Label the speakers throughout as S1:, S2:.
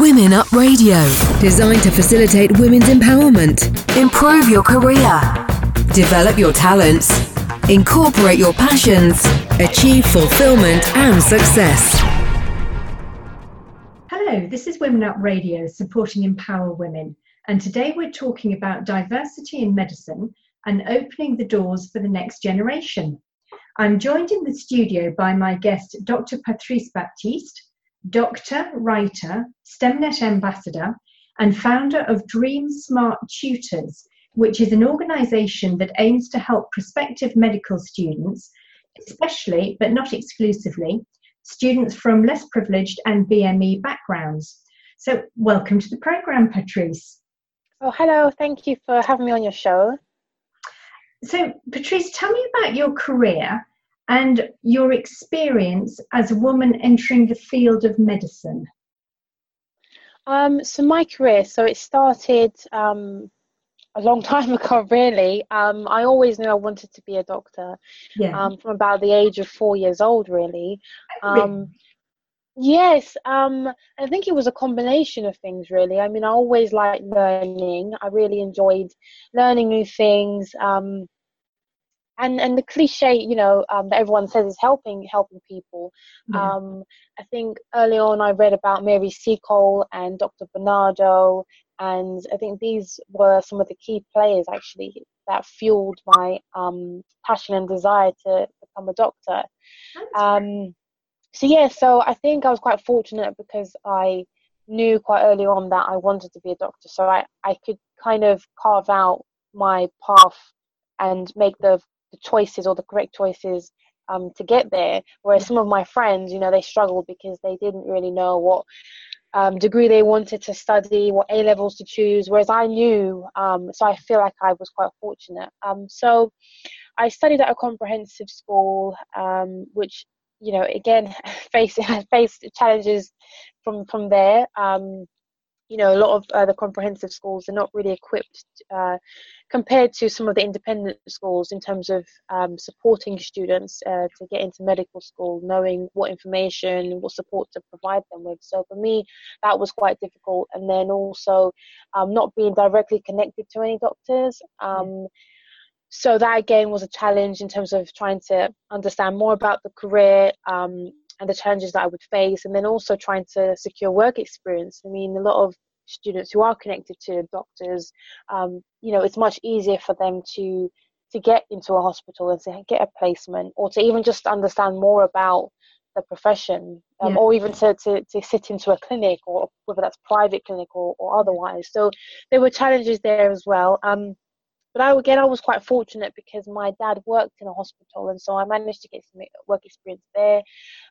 S1: Women Up Radio, designed to facilitate women's empowerment, improve your career, develop your talents, incorporate your passions, achieve fulfillment and success.
S2: Hello, this is Women Up Radio supporting Empower Women, and today we're talking about diversity in medicine and opening the doors for the next generation. I'm joined in the studio by my guest, Dr. Patrice Baptiste, doctor, writer, STEMnet ambassador, and founder of Dream Smart Tutors, which is an organization that aims to help prospective medical students, especially but not exclusively, students from less privileged and BME backgrounds. So, welcome to the program, Patrice.
S3: Oh, hello. Thank you for having me on your show.
S2: So, Patrice, tell me about your career and your experience as a woman entering the field of medicine.
S3: Um, so my career, so it started um, a long time ago, really. Um, I always knew I wanted to be a doctor yeah. um, from about the age of four years old, really. Um, yes, um, I think it was a combination of things, really. I mean, I always liked learning. I really enjoyed learning new things. Um, and and the cliche you know um, that everyone says is helping helping people. Yeah. um, i think early on i read about mary seacole and dr barnardo and i think these were some of the key players actually that fueled my um, passion and desire to become a doctor. Um, so yeah so i think i was quite fortunate because i knew quite early on that i wanted to be a doctor so i, I could kind of carve out my path and make the the choices or the correct choices um, to get there. Whereas some of my friends, you know, they struggled because they didn't really know what um, degree they wanted to study, what A levels to choose. Whereas I knew, um, so I feel like I was quite fortunate. Um, so I studied at a comprehensive school, um, which you know, again, faced faced challenges from from there. You know, a lot of uh, the comprehensive schools are not really equipped uh, compared to some of the independent schools in terms of um, supporting students uh, to get into medical school, knowing what information, what support to provide them with. So for me, that was quite difficult. And then also um, not being directly connected to any doctors. Um, so that again was a challenge in terms of trying to understand more about the career um, and the challenges that I would face, and then also trying to secure work experience. I mean, a lot of students who are connected to doctors, um, you know, it's much easier for them to to get into a hospital and to get a placement, or to even just understand more about the profession, um, yeah. or even to, to, to sit into a clinic, or whether that's private clinic or, or otherwise. So there were challenges there as well. Um, but I again, I was quite fortunate because my dad worked in a hospital, and so I managed to get some work experience there.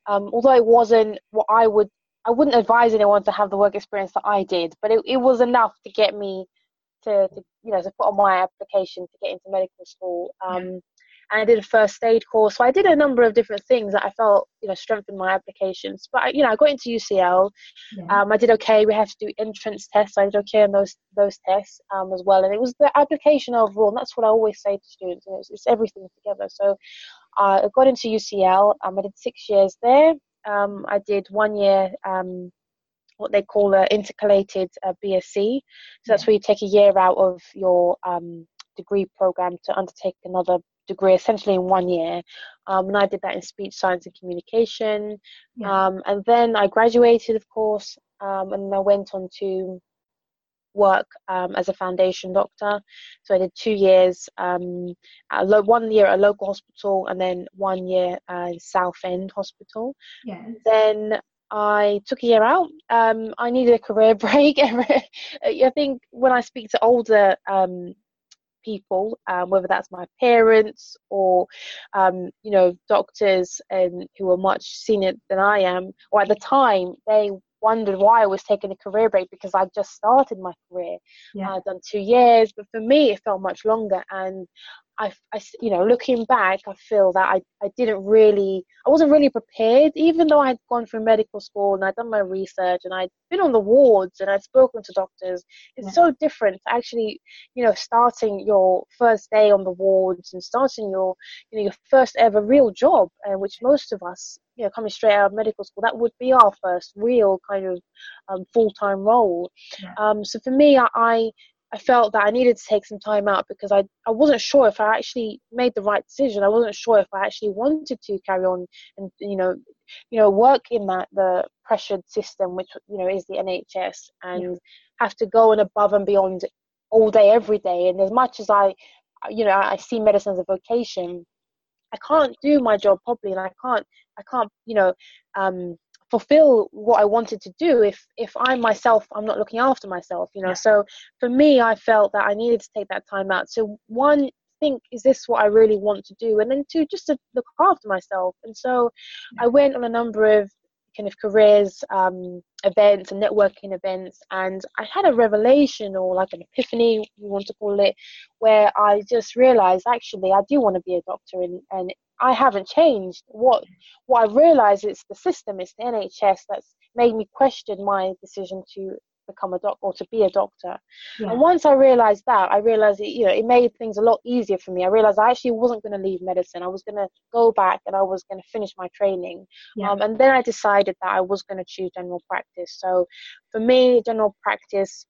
S3: Um, although it wasn't what I would I wouldn't advise anyone to have the work experience that I did, but it, it was enough to get me to, to you know to put on my application to get into medical school. Um. And I did a first aid course, so I did a number of different things that I felt you know strengthened my applications. But I, you know, I got into UCL. Yeah. Um, I did okay. We had to do entrance tests. I did okay on those those tests um, as well. And it was the application overall. And that's what I always say to students. You know, it's, it's everything together. So uh, I got into UCL. Um, I did six years there um, I did one year um, what they call an intercalated uh, BSc. So that's where you take a year out of your um, degree program to undertake another degree, essentially in one year. Um, and I did that in speech science and communication. Yeah. Um, and then I graduated, of course, um, and I went on to work um, as a foundation doctor. So I did two years, um, lo- one year at a local hospital, and then one year at Southend Hospital. Yes. Then I took a year out. Um, I needed a career break. I think when I speak to older um, people, um, whether that's my parents or um, you know doctors and who are much senior than I am, or at the time they wondered why I was taking a career break because I just started my career. Yeah. I'd done two years, but for me, it felt much longer. And I, I, you know, looking back, I feel that I, I didn't really, I wasn't really prepared, even though I'd gone through medical school and I'd done my research and I'd been on the wards and I'd spoken to doctors. It's yeah. so different to actually, you know, starting your first day on the wards and starting your, you know, your first ever real job, uh, which most of us, you know, coming straight out of medical school, that would be our first real kind of um, full time role. Yeah. Um, so for me, I, I I felt that I needed to take some time out because I, I wasn't sure if I actually made the right decision. I wasn't sure if I actually wanted to carry on and you know you know work in that the pressured system which you know is the NHS and yeah. have to go and above and beyond all day every day. And as much as I you know I see medicine as a vocation, I can't do my job properly and I can't I can't you know um, fulfill what I wanted to do if if I myself I'm not looking after myself, you know. Yeah. So for me, I felt that I needed to take that time out. So one think is this what I really want to do, and then two just to look after myself. And so yeah. I went on a number of kind of careers um, events and networking events and i had a revelation or like an epiphany you want to call it where i just realized actually i do want to be a doctor and, and I haven't changed. What what I realise is the system, it's the NHS that's made me question my decision to become a doctor or to be a doctor. Yeah. And once I realised that, I realised it, you know, it made things a lot easier for me. I realised I actually wasn't going to leave medicine. I was going to go back and I was going to finish my training. Yeah. Um, and then I decided that I was going to choose general practice. So for me, general practice,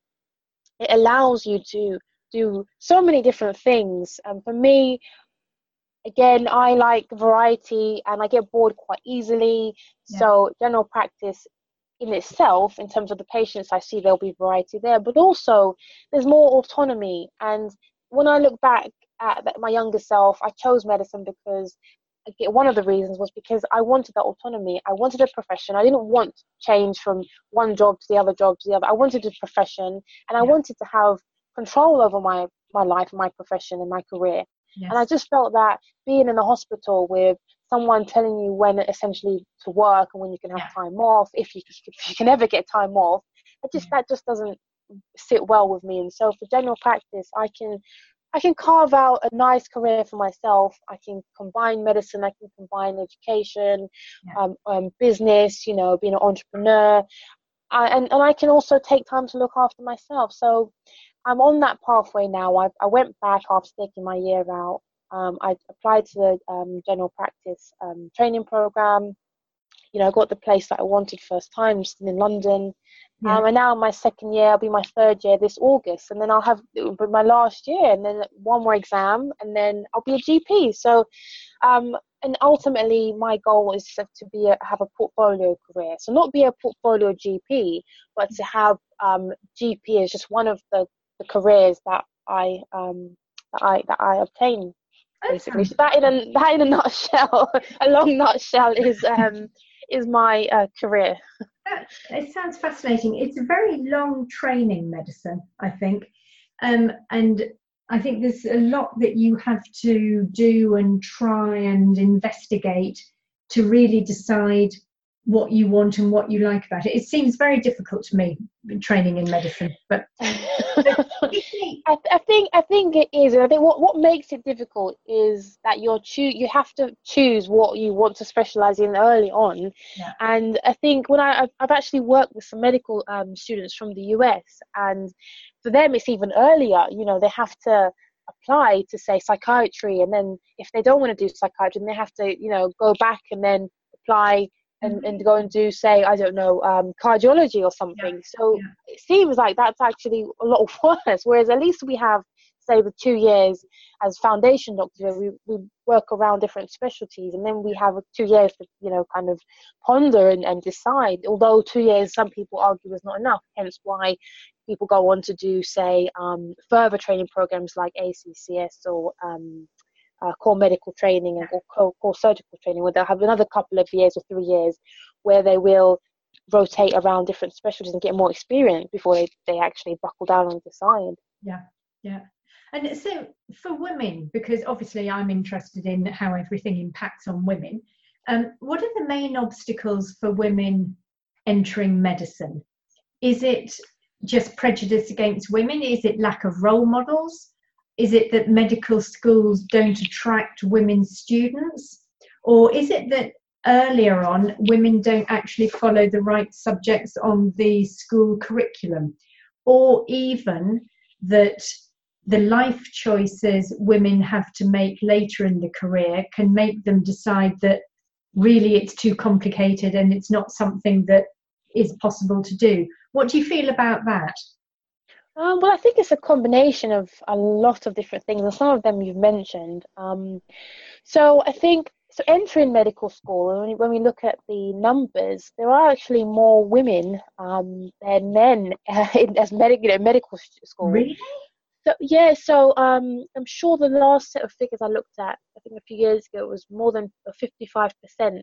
S3: it allows you to do so many different things. And for me, again, I like variety and I get bored quite easily. Yeah. So, general practice in itself, in terms of the patients I see, there'll be variety there, but also there's more autonomy. And when I look back at my younger self, I chose medicine because one of the reasons was because I wanted that autonomy. I wanted a profession. I didn't want change from one job to the other job to the other. I wanted a profession and I wanted to have control over my, my life, my profession, and my career. Yes. And I just felt that being in the hospital with someone telling you when essentially to work and when you can have yeah. time off, if you, if you can ever get time off, I just yeah. that just doesn't sit well with me. And so for general practice, I can I can carve out a nice career for myself. I can combine medicine. I can combine education, yeah. um, um, business. You know, being an entrepreneur, I, and and I can also take time to look after myself. So I'm on that pathway now. I, I went back after taking my year out. Um, I applied to the um, general practice um, training program. You know, I got the place that I wanted first time, just in London. Yeah. Um, and now my second year, I'll be my third year this August, and then I'll have my last year, and then one more exam, and then I'll be a GP. So, um, and ultimately, my goal is to be a, have a portfolio career. So, not be a portfolio GP, but to have um, GP as just one of the the careers that I um, that I that I obtain basically. So that in a that in a nutshell, a long nutshell is um, is my uh, career.
S2: It sounds fascinating. It's a very long training medicine, I think, um, and I think there's a lot that you have to do and try and investigate to really decide what you want and what you like about it. It seems very difficult to me training in medicine, but
S3: I, I, think I think it is, and I think what, what makes it difficult is that you're choo- you have to choose what you want to specialize in early on. Yeah. And I think when I I've, I've actually worked with some medical um, students from the US, and for them it's even earlier. You know, they have to apply to say psychiatry, and then if they don't want to do psychiatry, then they have to you know go back and then apply and, and go and do say i don't know um, cardiology or something yeah. so yeah. it seems like that's actually a lot worse whereas at least we have say the two years as foundation doctors we, we work around different specialties and then we have two years to you know kind of ponder and, and decide although two years some people argue is not enough hence why people go on to do say um, further training programs like accs or um, uh, core medical training and or core, core surgical training, where they'll have another couple of years or three years where they will rotate around different specialties and get more experience before they, they actually buckle down and decide.
S2: Yeah, yeah. And so for women, because obviously I'm interested in how everything impacts on women, um, what are the main obstacles for women entering medicine? Is it just prejudice against women? Is it lack of role models? Is it that medical schools don't attract women students? Or is it that earlier on women don't actually follow the right subjects on the school curriculum? Or even that the life choices women have to make later in the career can make them decide that really it's too complicated and it's not something that is possible to do. What do you feel about that?
S3: Um, well, I think it's a combination of a lot of different things, and some of them you've mentioned. Um, so I think so entering medical school, when, when we look at the numbers, there are actually more women um, than men uh, in, as med- you know, medical school.
S2: Really?
S3: So yeah, so um, I'm sure the last set of figures I looked at, I think a few years ago, it was more than 55%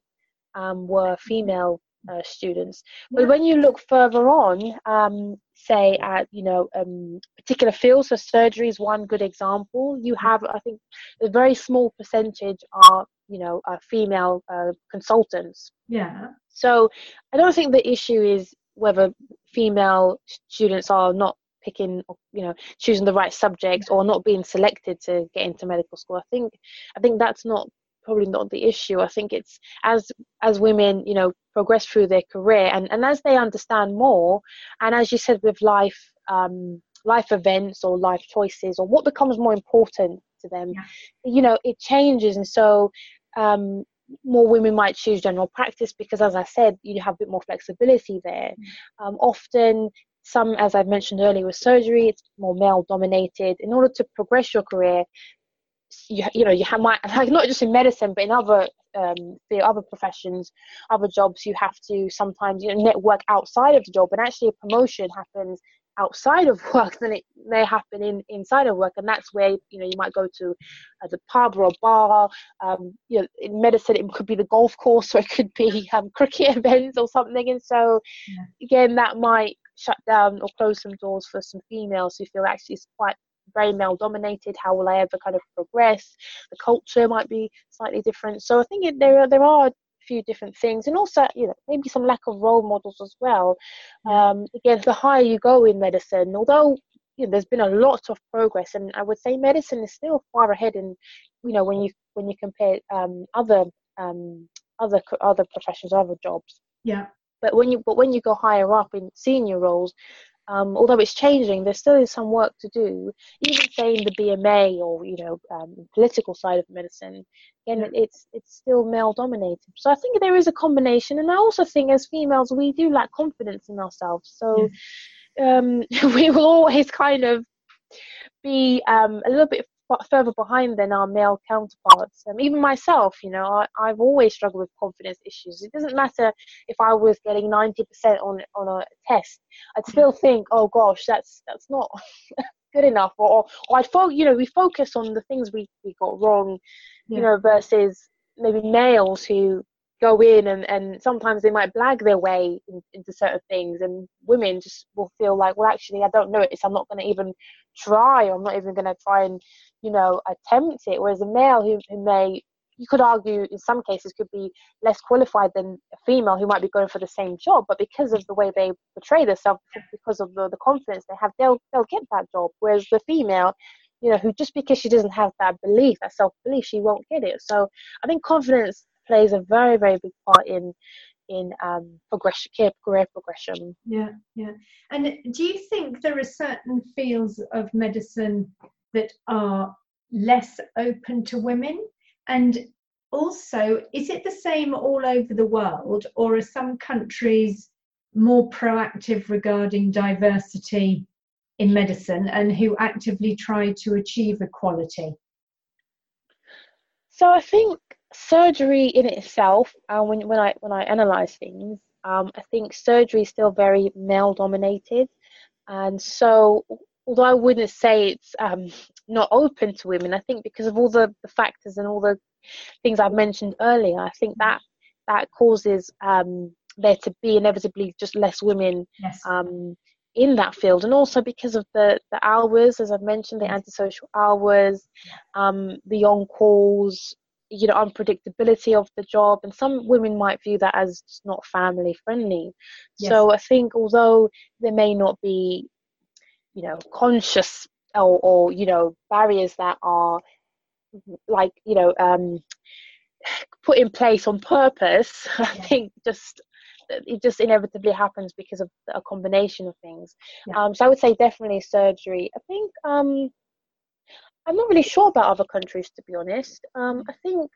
S3: um, were female uh, students. But when you look further on, um, say at you know um, particular fields, so surgery is one good example. You have, I think, a very small percentage are you know female uh, consultants.
S2: Yeah.
S3: So I don't think the issue is whether female students are not picking you know choosing the right subjects or not being selected to get into medical school i think i think that's not probably not the issue i think it's as as women you know progress through their career and and as they understand more and as you said with life um life events or life choices or what becomes more important to them yeah. you know it changes and so um more women might choose general practice because as i said you have a bit more flexibility there mm. um, often some, as I've mentioned earlier, with surgery, it's more male dominated. In order to progress your career, you, you know, you have, might, like not just in medicine, but in other um, other professions, other jobs, you have to sometimes you know network outside of the job, and actually a promotion happens outside of work than it may happen in inside of work, and that's where you know you might go to uh, the pub or a bar. Um, you know, in medicine, it could be the golf course, or it could be um, cricket events or something, and so yeah. again, that might shut down or close some doors for some females who feel actually it's quite very male dominated how will i ever kind of progress? The culture might be slightly different. So i think it, there are there are a few different things. And also you know maybe some lack of role models as well. Um, again the higher you go in medicine although you know, there's been a lot of progress and i would say medicine is still far ahead in you know when you when you compare um, other um, other other professions other jobs.
S2: Yeah.
S3: But when you but when you go higher up in senior roles, um, although it's changing, there still is some work to do. Even say in the BMA or you know um, political side of medicine, again it's it's still male dominated. So I think there is a combination, and I also think as females we do lack confidence in ourselves. So um, we will always kind of be um, a little bit further behind than our male counterparts. Um, even myself, you know, I, I've always struggled with confidence issues. It doesn't matter if I was getting 90% on on a test. I'd still think, oh gosh, that's that's not good enough. Or, or, or I'd fo- you know, we focus on the things we, we got wrong, yeah. you know, versus maybe males who go in and, and sometimes they might blag their way in, into certain things and women just will feel like well actually i don't know it so i'm not going to even try i'm not even going to try and you know, attempt it. Whereas a male who, who may, you could argue in some cases, could be less qualified than a female who might be going for the same job, but because of the way they portray themselves, because of the, the confidence they have, they'll they'll get that job. Whereas the female, you know, who just because she doesn't have that belief, that self belief, she won't get it. So I think confidence plays a very very big part in in um, progression, career progression.
S2: Yeah, yeah. And do you think there are certain fields of medicine that are less open to women? And also, is it the same all over the world, or are some countries more proactive regarding diversity in medicine and who actively try to achieve equality?
S3: So I think surgery in itself, uh, when when I when I analyze things, um, I think surgery is still very male dominated, and so although I wouldn't say it's um, not open to women, I think because of all the, the factors and all the things I've mentioned earlier, I think that that causes um, there to be inevitably just less women
S2: yes.
S3: um, in that field, and also because of the the hours, as I've mentioned, the antisocial hours, um, the on calls, you know, unpredictability of the job, and some women might view that as just not family friendly. Yes. So I think although there may not be you know conscious or, or you know barriers that are like you know um, put in place on purpose yeah. i think just it just inevitably happens because of a combination of things yeah. um, so i would say definitely surgery i think um, i'm not really sure about other countries to be honest um, i think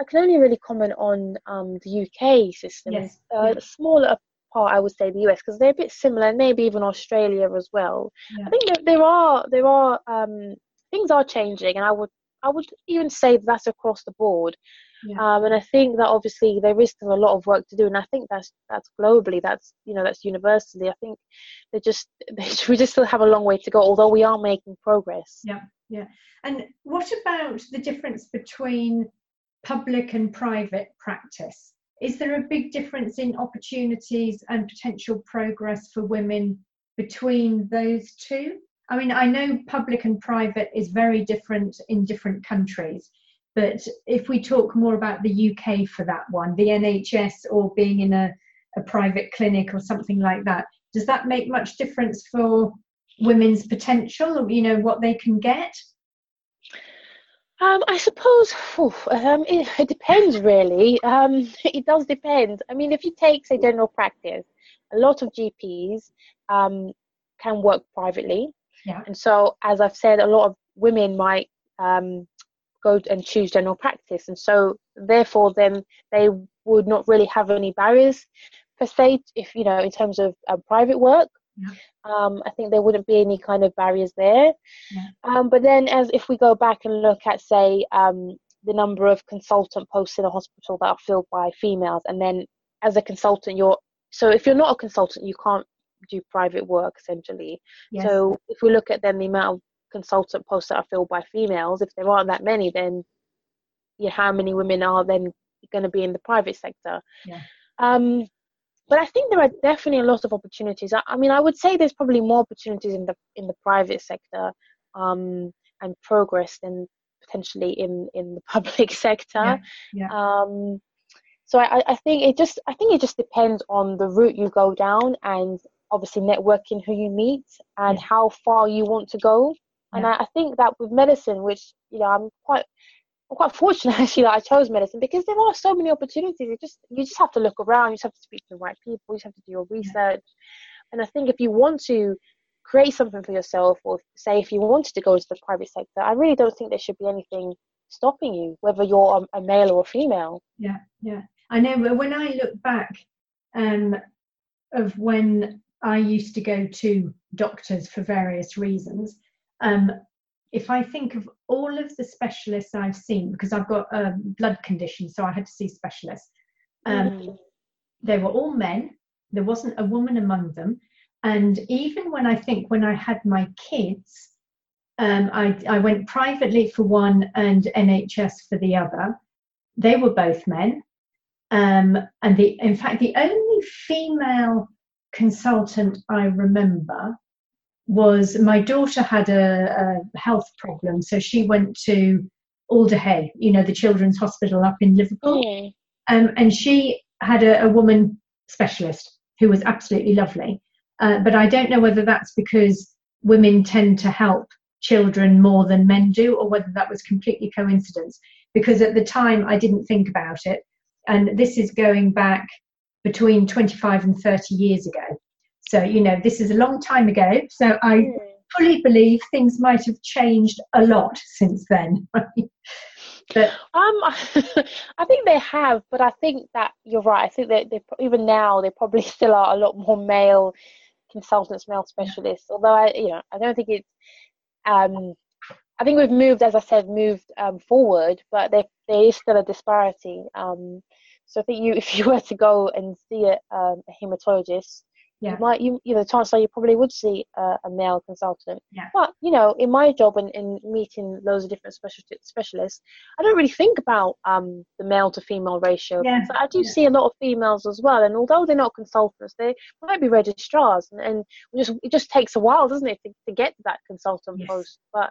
S3: i can only really comment on um, the uk system yes. uh, yeah. smaller part i would say the us because they're a bit similar and maybe even australia as well i think that there are there are um, things are changing and i would I would even say that's across the board. Yeah. Um, and I think that obviously there is still a lot of work to do, and I think that's that's globally, that's you know that's universally. I think they just they, we just still have a long way to go, although we are making progress.
S2: Yeah, yeah. And what about the difference between public and private practice? Is there a big difference in opportunities and potential progress for women between those two? I mean, I know public and private is very different in different countries, but if we talk more about the UK for that one, the NHS or being in a, a private clinic or something like that, does that make much difference for women's potential or, you know, what they can get?
S3: Um, I suppose um, it, it, depends really. Um, it does depend. I mean, if you take, say, general practice, a lot of GPs um, can work privately.
S2: Yeah.
S3: And so, as I've said, a lot of women might um, go and choose general practice, and so therefore, then they would not really have any barriers per se, if you know, in terms of uh, private work.
S2: Yeah.
S3: Um, I think there wouldn't be any kind of barriers there.
S2: Yeah.
S3: Um, but then, as if we go back and look at, say, um, the number of consultant posts in a hospital that are filled by females, and then as a consultant, you're so if you're not a consultant, you can't do private work essentially. Yes. So if we look at then the amount of consultant posts that are filled by females, if there aren't that many, then you know, how many women are then going to be in the private sector?
S2: Yeah.
S3: Um, but I think there are definitely a lot of opportunities. I, I, mean, I would say there's probably more opportunities in the in the private sector um, and progress than potentially in in the public sector.
S2: Yeah. yeah.
S3: Um, so I, I think it just I think it just depends on the route you go down and obviously networking who you meet and yeah. how far you want to go. And. I, I, think that with medicine, which you know, I'm quite I'm quite fortunate actually that I chose medicine because there are so many opportunities. You just you just have to look around. You just have to speak to the right people. You just have to do your research. And I think if you want to create something for yourself, or say if you wanted to go into the private sector, I really don't think there should be anything stopping you, whether you're a, a male or a female.
S2: Yeah, yeah. I know. When I look back um, of when I used to go to doctors for various reasons. Um, if I think of all of the specialists I've seen, because I've got a blood condition, so I had to see specialists, um, mm. they were all men. There wasn't a woman among them. And even when I think when I had my kids, um, I, I went privately for one and NHS for the other. They were both men. Um, and the, in fact, the only female consultant I remember was my daughter had a, a health problem, so she went to Alder Hey, you know, the Children's Hospital up in Liverpool, um, and she had a, a, woman specialist who was absolutely lovely. Uh, but I don't know whether that's because women tend to help children more than men do, or whether that was completely coincidence. Because at the time I didn't think about it, and this is going back between 25 and 30 years ago. So, you know, this is a long time ago. So I mm. fully believe things might have changed a lot since then.
S3: but um, I think they have, but I think that you're right. I think that they even now they probably still are a lot more male consultants, male specialists. Although I, you know, I don't think it's. Um, I think we've moved, as I said, moved um, forward, but there there is still a disparity. Um, so I think you, if you were to go and see a, um, a hematologist, yeah. you might, you, you know, chances are you probably would see a, a male consultant.
S2: Yeah.
S3: But you know, in my job and in meeting loads of different specialists, I don't really think about um, the male to female ratio.
S2: Yeah.
S3: I do yeah. see a lot of females as well, and although they're not consultants, they might be registrars, and, and just it just takes a while, doesn't it, to, to get to that consultant yes. post. But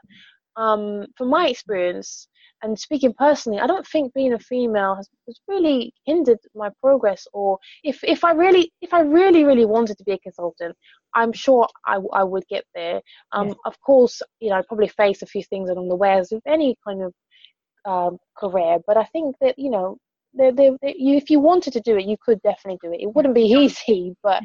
S3: um, from my experience, and speaking personally, I don't think being a female has, has really hindered my progress. Or if if I really if I really really wanted to be a consultant, I'm sure I, I would get there. Um, yeah. Of course, you know, I probably face a few things along the way as with any kind of um, career, but I think that you know, they they you, if you wanted to do it, you could definitely do it. It wouldn't be easy, but,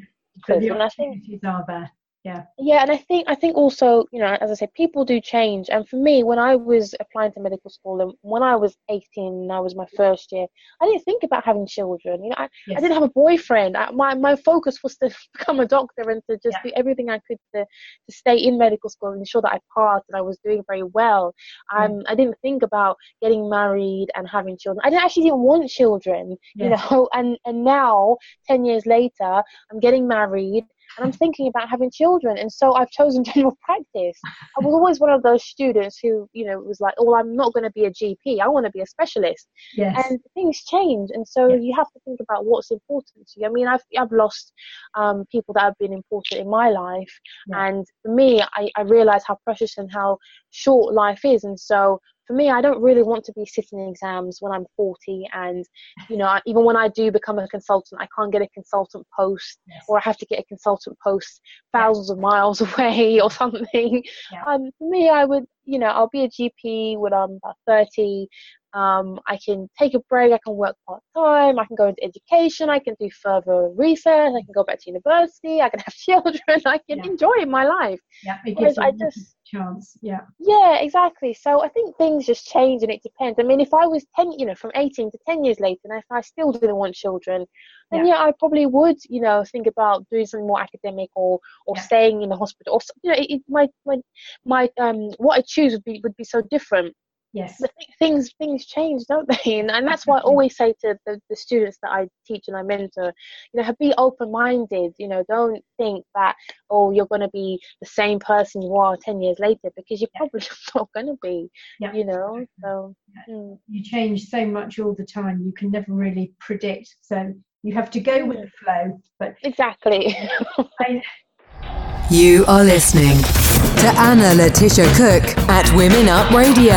S2: but the opportunities are there yeah.
S3: Yeah and i think i think also you know as i said people do change. And for me when i was applying to medical school and when i was 18 and i was my first year i didn't think about having children. You know i, yes. I didn't have a boyfriend. I, my, my focus was to become a doctor and to just yeah. do everything i could to, to stay in medical school and ensure that i passed and i was doing very well. Um, i didn't think about getting married and having children. I didn't actually didn't want children yeah. you know and and now 10 years later i'm getting married and I'm thinking about having children. And so I've chosen general practice. I was always one of those students who, you know, was like, oh, I'm not going to be a GP. I want to be a specialist. Yes. And things change. And so you have to think about what's important to you. I mean, I've, I've lost um, people that have been important in my life. And for me, I, I realize how precious and how short life is. And so for me, I don't really want to be sitting exams when I'm 40. And, you know, even when I do become a consultant, I can't get a consultant post yes. or I have to get a consultant post thousands of miles away or something. Yeah. Um, for me, I would, you know, I'll be a GP when I'm about 30. Um, I can take a break, I can work part time, I can go into education, I can do further research, I can go back to university, I can have children, I can yeah. enjoy my life.
S2: Yeah, it gives I just chance. Yeah.
S3: Yeah, exactly. So I think things just change and it depends. I mean, if I was 10, you know, from 18 to 10 years later, and if I still didn't want children, then yeah, yeah I probably would, you know, think about doing something more academic or or yeah. staying in the hospital or, you know, it, it, my, my, my, um, what I choose would be, would be so different.
S2: Yes.
S3: But things things change, don't they? And, and that's why I always say to the, the students that I teach and I mentor, you know, be open minded. You know, don't think that oh you're going to be the same person you are ten years later because you're probably not going to be. Yeah. You know, so
S2: yeah. mm. you change so much all the time. You can never really predict. So you have to go with the flow. But
S3: exactly. I,
S1: you are listening to Anna Letitia Cook at Women Up Radio.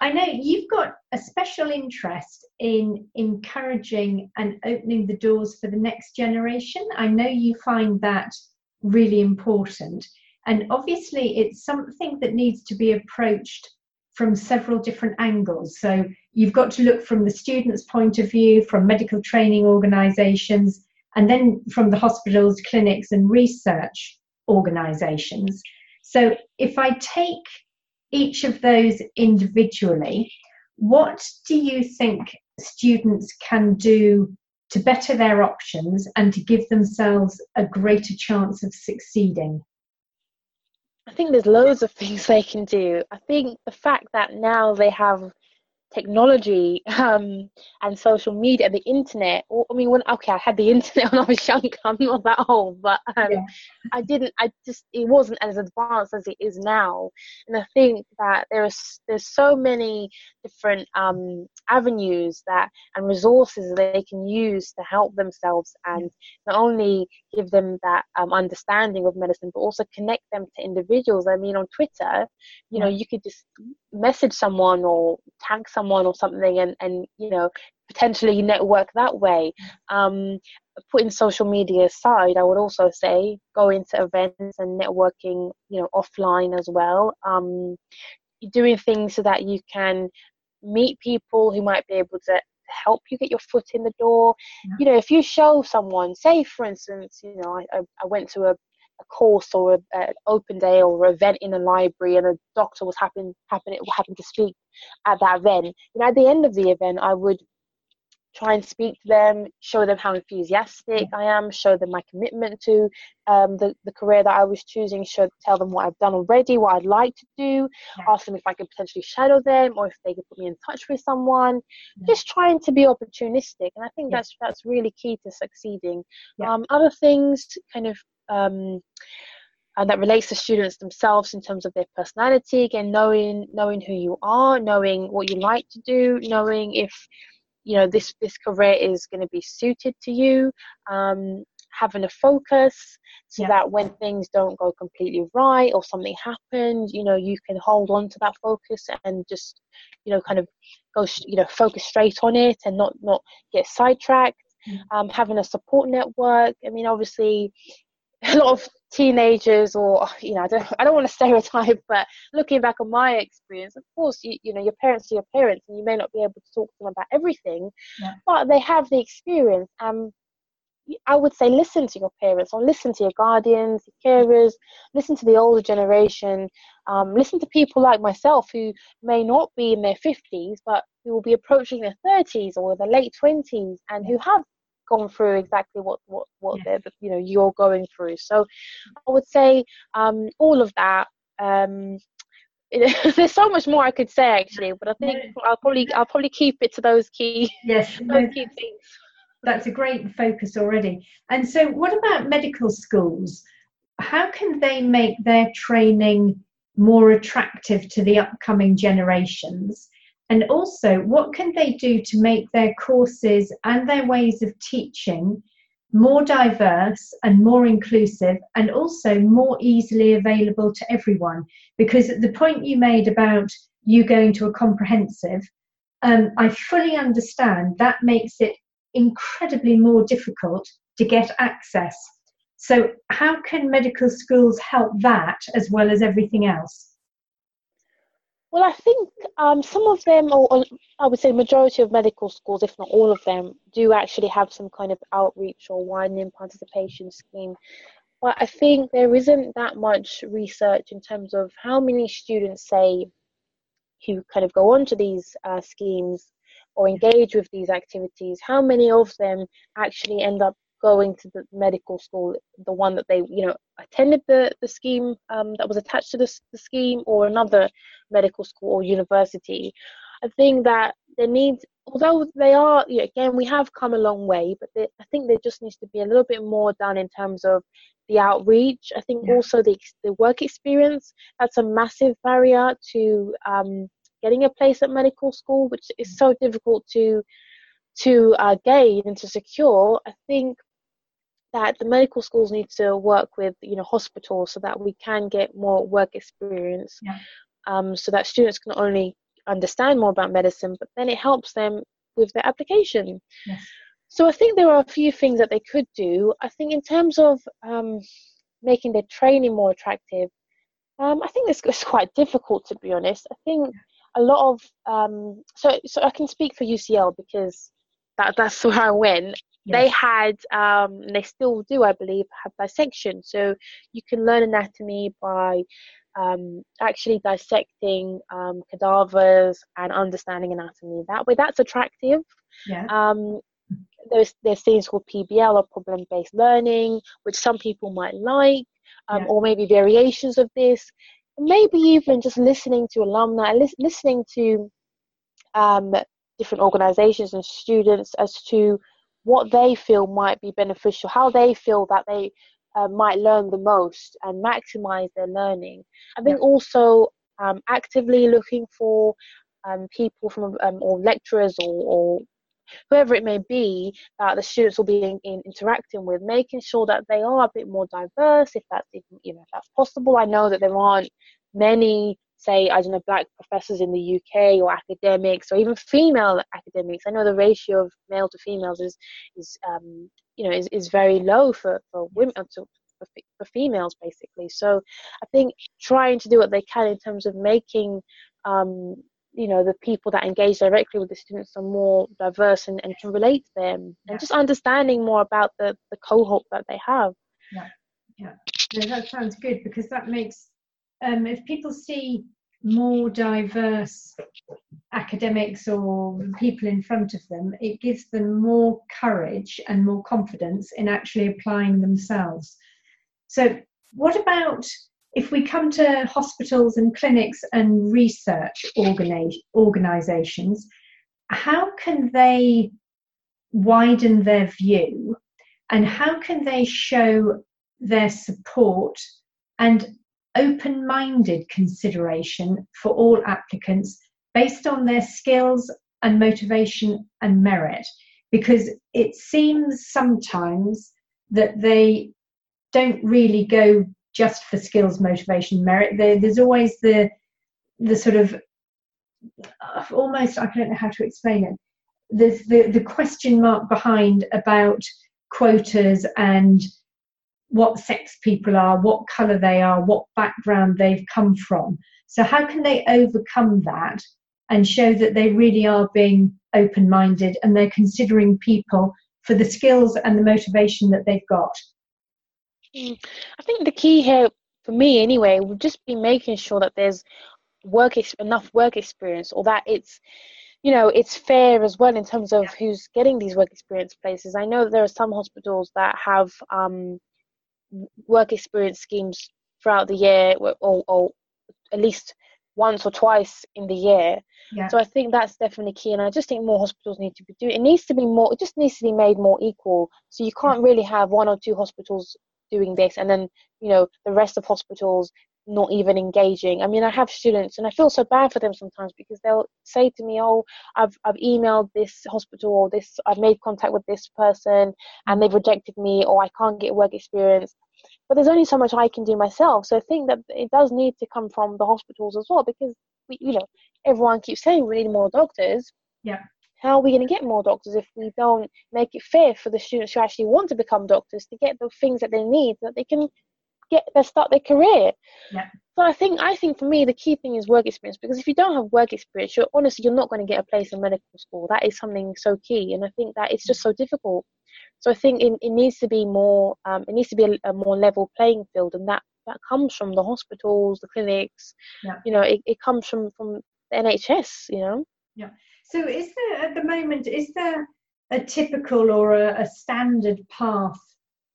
S2: I know you've got a special interest in encouraging and opening the doors for the next generation. I know you find that really important. And obviously, it's something that needs to be approached from several different angles. So, you've got to look from the student's point of view, from medical training organizations, and then from the hospitals, clinics, and research organizations. So if I take each of those individually, what do you think students can do to better their options and to give themselves a greater chance of succeeding?
S3: I think there's loads of things they can do. I think the fact that now they have technology um, and social media, and the internet. I mean, when okay, I had the internet when I was younger. I'm not that old, but um, yeah. I didn't. I just it wasn't as advanced as it is now. And I think that there's there's so many different um, avenues that and resources that they can use to help themselves and not only give them that um, understanding of medicine, but also connect them to individuals. I mean, on Twitter, you know, you could just message someone or tag someone or something and, and you know potentially network that way. Um, putting social media aside i would also say go into events and networking you know offline as well. Um, doing things so that you can meet people who might be able to help you get your foot in the door. Yeah. you know if you show someone say for instance you know i, I went to a a course or an open day or an event in a library and a doctor was happen happen happen to speak at that event you know at the end of the event i would try and speak to them show them how enthusiastic i am show them my commitment to um, the, the career that i was choosing show tell them what i've done already what i'd like to do yeah. ask them if i could potentially shadow them or if they could put me in touch with someone yeah. just trying to be opportunistic and i think yeah. that's that's really key to succeeding um, other things kind of um, and that relates to students themselves in terms of their personality again knowing knowing who you are knowing what you like to do knowing if you know this this career is going to be suited to you um, having a focus so yeah. that when things don't go completely right or something happens, you know, you can hold on to that focus and just, you know, kind of go, you know, focus straight on it and not not get sidetracked. Mm-hmm. Um, having a support network. I mean, obviously, a lot of teenagers or you know I don't, I don't want to stereotype but looking back on my experience of course you, you know your parents are your parents and you may not be able to talk to them about everything yeah. but they have the experience and I would say listen to your parents or listen to your guardians, your carers, listen to the older generation, um, listen to people like myself who may not be in their 50s but who will be approaching their 30s or their late 20s and who have gone through exactly what what what yeah. they're you know you're going through. So I would say um, all of that. Um, there's so much more I could say actually, but I think I'll probably I'll probably keep it to those key
S2: yes those key things. That's a great focus already. And so, what about medical schools? How can they make their training more attractive to the upcoming generations? And also, what can they do to make their courses and their ways of teaching more diverse and more inclusive and also more easily available to everyone? Because the point you made about you going to a comprehensive, um, I fully understand that makes it incredibly more difficult to get access. So, how can medical schools help that as well as everything else?
S3: Well, I think um, some of them, or, or, I would say majority of medical schools, if not all of them, do actually have some kind of outreach or widening participation scheme. But I think there isn't that much research in terms of how many students say who kind of go on to these uh, schemes or engage with these activities, how many of them actually end up going to the medical school, the one that they, you know, attended the, the scheme um, that was attached to the, the scheme or another medical school or university. I think that there needs, although they are, you know, again, we have come a long way, but they, I think there just needs to be a little bit more done in terms of the outreach. I think yeah. also the, the work experience, that's a massive barrier to um, getting a place at medical school, which is so difficult to to uh, gain and to secure. I think that the medical schools need to work with you know hospitals so that we can get more work experience yeah. um, so that students can only understand more about medicine but then it helps them with their application yes. so i think there are a few things that they could do i think in terms of um, making their training more attractive um, i think this is quite difficult to be honest i think a lot of um, so so i can speak for ucl because that that's where i went. They had um, they still do i believe have dissection. So you can learn anatomy by um, actually dissecting um, cadavers and understanding anatomy. That way that's attractive. Yeah. Um, there's there's things called pbl or problem based learning which some people might like um, yeah. or maybe variations of this. Maybe even just listening to alumni li- listening to um, different organizations and students as to what they feel might be beneficial, how they feel that they uh, might learn the most and maximize their learning. I think also um, actively looking for um, people from um, or lecturers or, or, whoever it may be that the students will be in, in interacting with, making sure that they are a bit more diverse, if that's even, you know if that's possible. I know that there aren't many say, I don't know, black professors in the UK or academics or even female academics. I know the ratio of male to females is, is um, you know, is, is very low for, for women, to, for, for females basically. So I think trying to do what they can in terms of making, um, you know, the people that engage directly with the students are more diverse and, and can relate to them yeah. and just understanding more about the, the cohort that they have.
S2: Yeah, yeah. yeah that sounds good because that makes um, if people see more diverse academics or people in front of them, it gives them more courage and more confidence in actually applying themselves. So, what about if we come to hospitals and clinics and research organi- organizations, how can they widen their view and how can they show their support and open minded consideration for all applicants based on their skills and motivation and merit. Because it seems sometimes that they don't really go just for skills, motivation, merit. there's always the the sort of uh, almost I don't know how to explain it. There's the the question mark behind about quotas and what sex people are, what colour they are, what background they've come from. So how can they overcome that and show that they really are being open minded and they're considering people for the skills and the motivation that they've got.
S3: Mm. I think the key here, for me anyway, would just be making sure that there's work enough work experience or that it's you know it's fair as well in terms of who's getting these work experience places i know there are some hospitals that have um, work experience schemes throughout the year or, or at least once or twice in the year. Yeah. So I think that's definitely key, and I just think more hospitals need to be doing. It needs to be more. It just needs to be made more equal. So you can't really have one or two hospitals doing this, and then you know the rest of hospitals not even engaging. I mean, I have students, and I feel so bad for them sometimes because they'll say to me, "Oh, I've I've emailed this hospital, or this I've made contact with this person, and they've rejected me, or I can't get work experience." but there's only so much I can do myself. So I think that it does need to come from the hospitals as well because we, you know, everyone keeps saying we need more doctors.
S2: Yeah.
S3: How are we going to get more doctors if we don't make it fair for the students who actually want to become doctors to get the things that they need so that they can get their start their career?
S2: Yeah.
S3: So I think I think for me the key thing is work experience because if you don't have work experience, you're honestly you're not going to get a place in medical school. That is something so key, and I think that it's just so difficult. So I think it, it needs to be more, um, it needs to be a, a, more level playing field, and that that comes from the hospitals, the clinics.
S2: Yeah.
S3: You know, it, it comes from from the NHS. You know.
S2: Yeah. So is there at the moment is there a typical or a, a standard path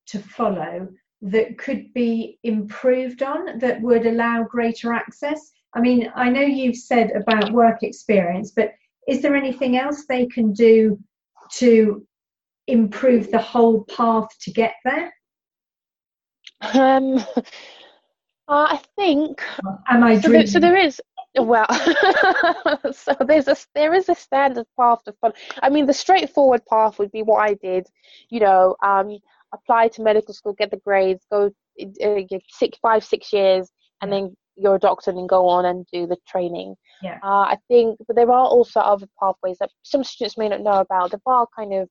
S2: to follow that could be improved on that would allow greater access? I mean, I know you've said about work experience, but is there anything else they can do to improve the whole path to get there?
S3: Um, I think.
S2: Am I
S3: so there, so there is. Well, so there's a there is a standard path to follow. I mean, the straightforward path would be what I did. You know, um, apply to medical school, get the grades, go uh, six, five, six years, and then you're a doctor and go on and do the training.
S2: Yeah. Uh,
S3: I think, but there are also other pathways that some students may not know about. There are kind of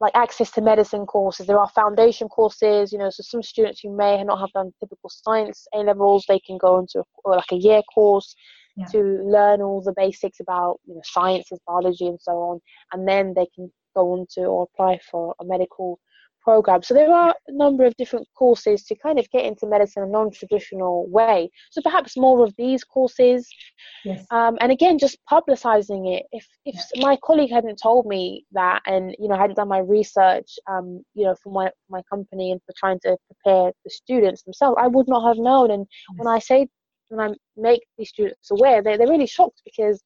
S3: like access to medicine courses. There are foundation courses, you know, so some students who may not have done typical science A levels, they can go into a, like a year course yeah. to learn all the basics about you know sciences, biology, and so on, and then they can go on to or apply for a medical program. So there are a number of different courses to kind of get into medicine a non-traditional way. So perhaps more of these courses,
S2: yes.
S3: um, and again, just publicizing it. If if my colleague hadn't told me that, and you know, I hadn't done my research, um, you know, for my my company and for trying to prepare the students themselves, I would not have known. And yes. when I say when I make these students aware, they're they're really shocked because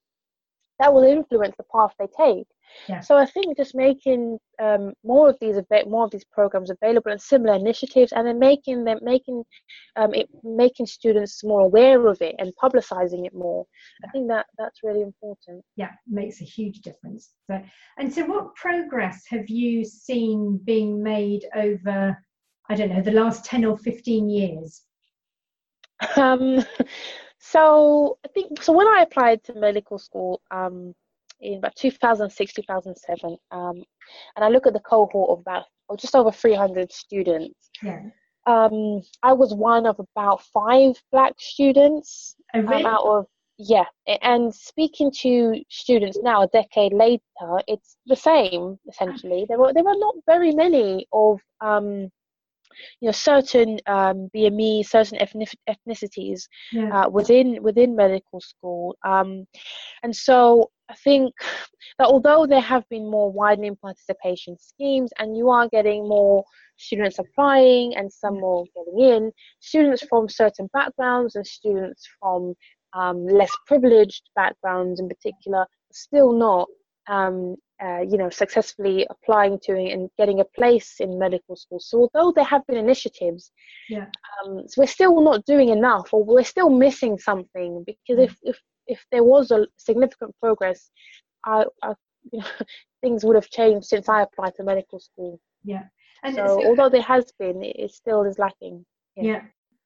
S3: that will influence the path they take.
S2: Yeah.
S3: So I think just making um, more of these more of these programs available and similar initiatives, and then making them making um, it making students more aware of it and publicizing it more. Yeah. I think that that's really important.
S2: Yeah, makes a huge difference. So, and so, what progress have you seen being made over? I don't know the last ten or fifteen years.
S3: Um, so I think so. When I applied to medical school, um, in about 2006 2007 um, and i look at the cohort of about or just over 300 students
S2: yeah.
S3: um, i was one of about five black students
S2: oh, really?
S3: um, out of yeah and speaking to students now a decade later it's the same essentially there were there are not very many of um, you know certain um, BME, certain ethnicities
S2: yeah.
S3: uh, within within medical school, um, and so I think that although there have been more widening participation schemes, and you are getting more students applying and some more getting in, students from certain backgrounds and students from um, less privileged backgrounds in particular still not um, uh, you know, successfully applying to and getting a place in medical school. So although there have been initiatives,
S2: yeah,
S3: um, so we're still not doing enough, or we're still missing something. Because mm. if if if there was a significant progress, I, I you know, things would have changed since I applied to medical school.
S2: Yeah.
S3: And so, so although there has been, it still is lacking.
S2: Yeah. yeah.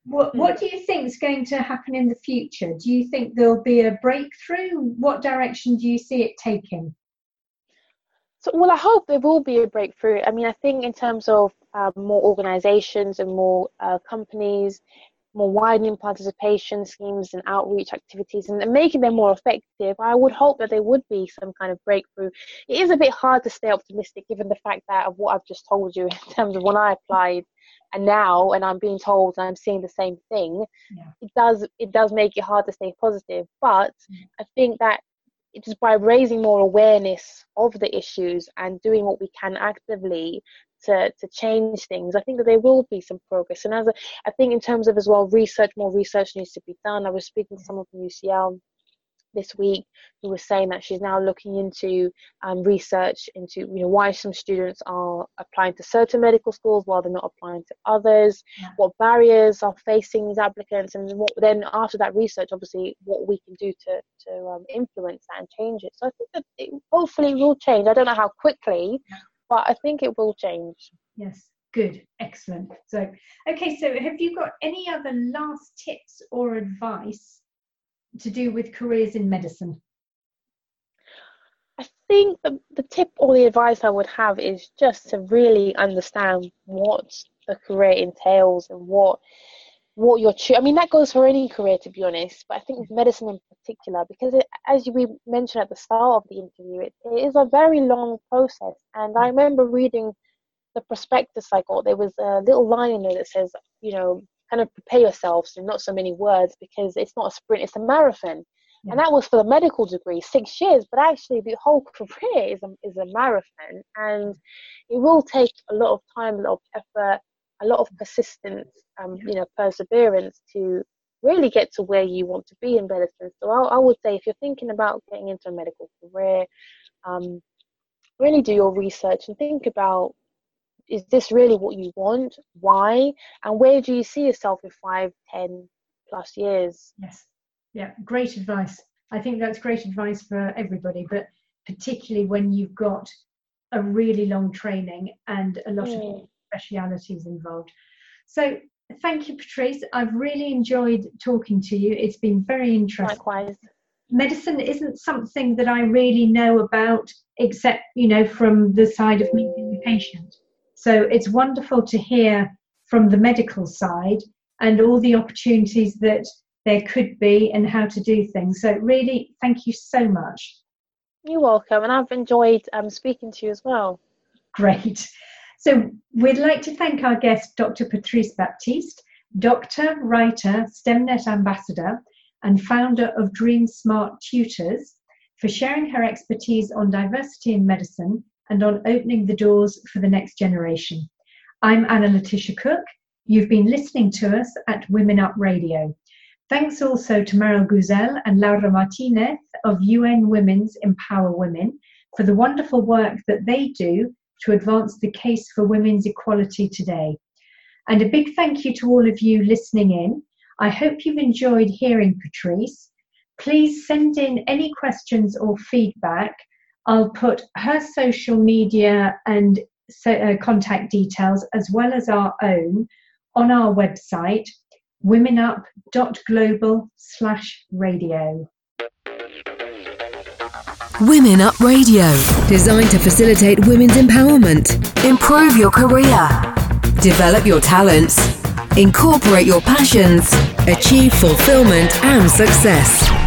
S2: What hmm. What do you think is going to happen in the future? Do you think there'll be a breakthrough? What direction do you see it taking?
S3: So, well, I hope there will be a breakthrough. I mean, I think in terms of uh, more organisations and more uh, companies, more widening participation schemes and outreach activities, and, making them more effective, I would hope that there would be some kind of breakthrough. It is a bit hard to stay optimistic given the fact that of what I've just told you in terms of when I applied and now and i'm being told and i'm seeing the same thing yeah. it does it does make it hard to stay positive but mm. i think that it is by raising more awareness of the issues and doing what we can actively to, to change things, I think that there will be some progress. And as a, I think in terms of as well research, more research needs to be done. I was speaking to someone from UCL this week who was saying that she's now looking into um, research into you know why some students are applying to certain medical schools while they're not applying to others yeah. what barriers are facing these applicants and what then after that research obviously what we can do to to um, influence that and change it. So i think that it hopefully will change. I don't know how quickly but i think it will change.
S2: Yes. Good. Excellent. So okay. So have you got any other last tips or advice to do with careers in medicine?
S3: I think the, the tip or the advice I would have is just to really understand what the career entails and what what you're cho- I mean that goes for any career to be honest but I think with medicine in particular because it, as we mentioned at the start of the interview it, it is a very long process and I remember reading the prospectus I got there was a little line in there that says you know kind of prepare yourselves in not so many words because it's not a sprint, it's a marathon. Yeah. And that was for the medical degree, six years, but actually the whole career is a, is a marathon and it will take a lot of time, a lot of effort, a lot of persistence, um, you know, perseverance to really get to where you want to be in medicine. So I, I would say if you're thinking about getting into a medical career, um, really do your research and think about is this really what you want? Why? And where do you see yourself in five, ten plus years?
S2: Yes. Yeah, great advice. I think that's great advice for everybody, but particularly when you've got a really long training and a lot mm. of specialities involved. So thank you, Patrice. I've really enjoyed talking to you. It's been very interesting.
S3: Likewise.
S2: Medicine isn't something that I really know about, except you know from the side of meeting the patient. So it's wonderful to hear from the medical side and all the opportunities that there could be and how to do things. So, really, thank you so much.
S3: You're welcome, and I've enjoyed um, speaking to you as well.
S2: Great. So, we'd like to thank our guest, Dr. Patrice Baptiste, doctor, writer, STEMnet ambassador, and founder of Dream Smart Tutors, for sharing her expertise on diversity in medicine and on opening the doors for the next generation. I'm Anna Letitia Cook. You've been listening to us at Women Up Radio. Thanks also to Meryl Guzel and Laura Martinez of UN Women's Empower Women for the wonderful work that they do to advance the case for women's equality today. And a big thank you to all of you listening in. I hope you've enjoyed hearing Patrice. Please send in any questions or feedback I'll put her social media and so, uh, contact details as well as our own on our website womenup.global slash radio.
S1: Women Up Radio, designed to facilitate women's empowerment, improve your career, develop your talents, incorporate your passions, achieve fulfillment and success.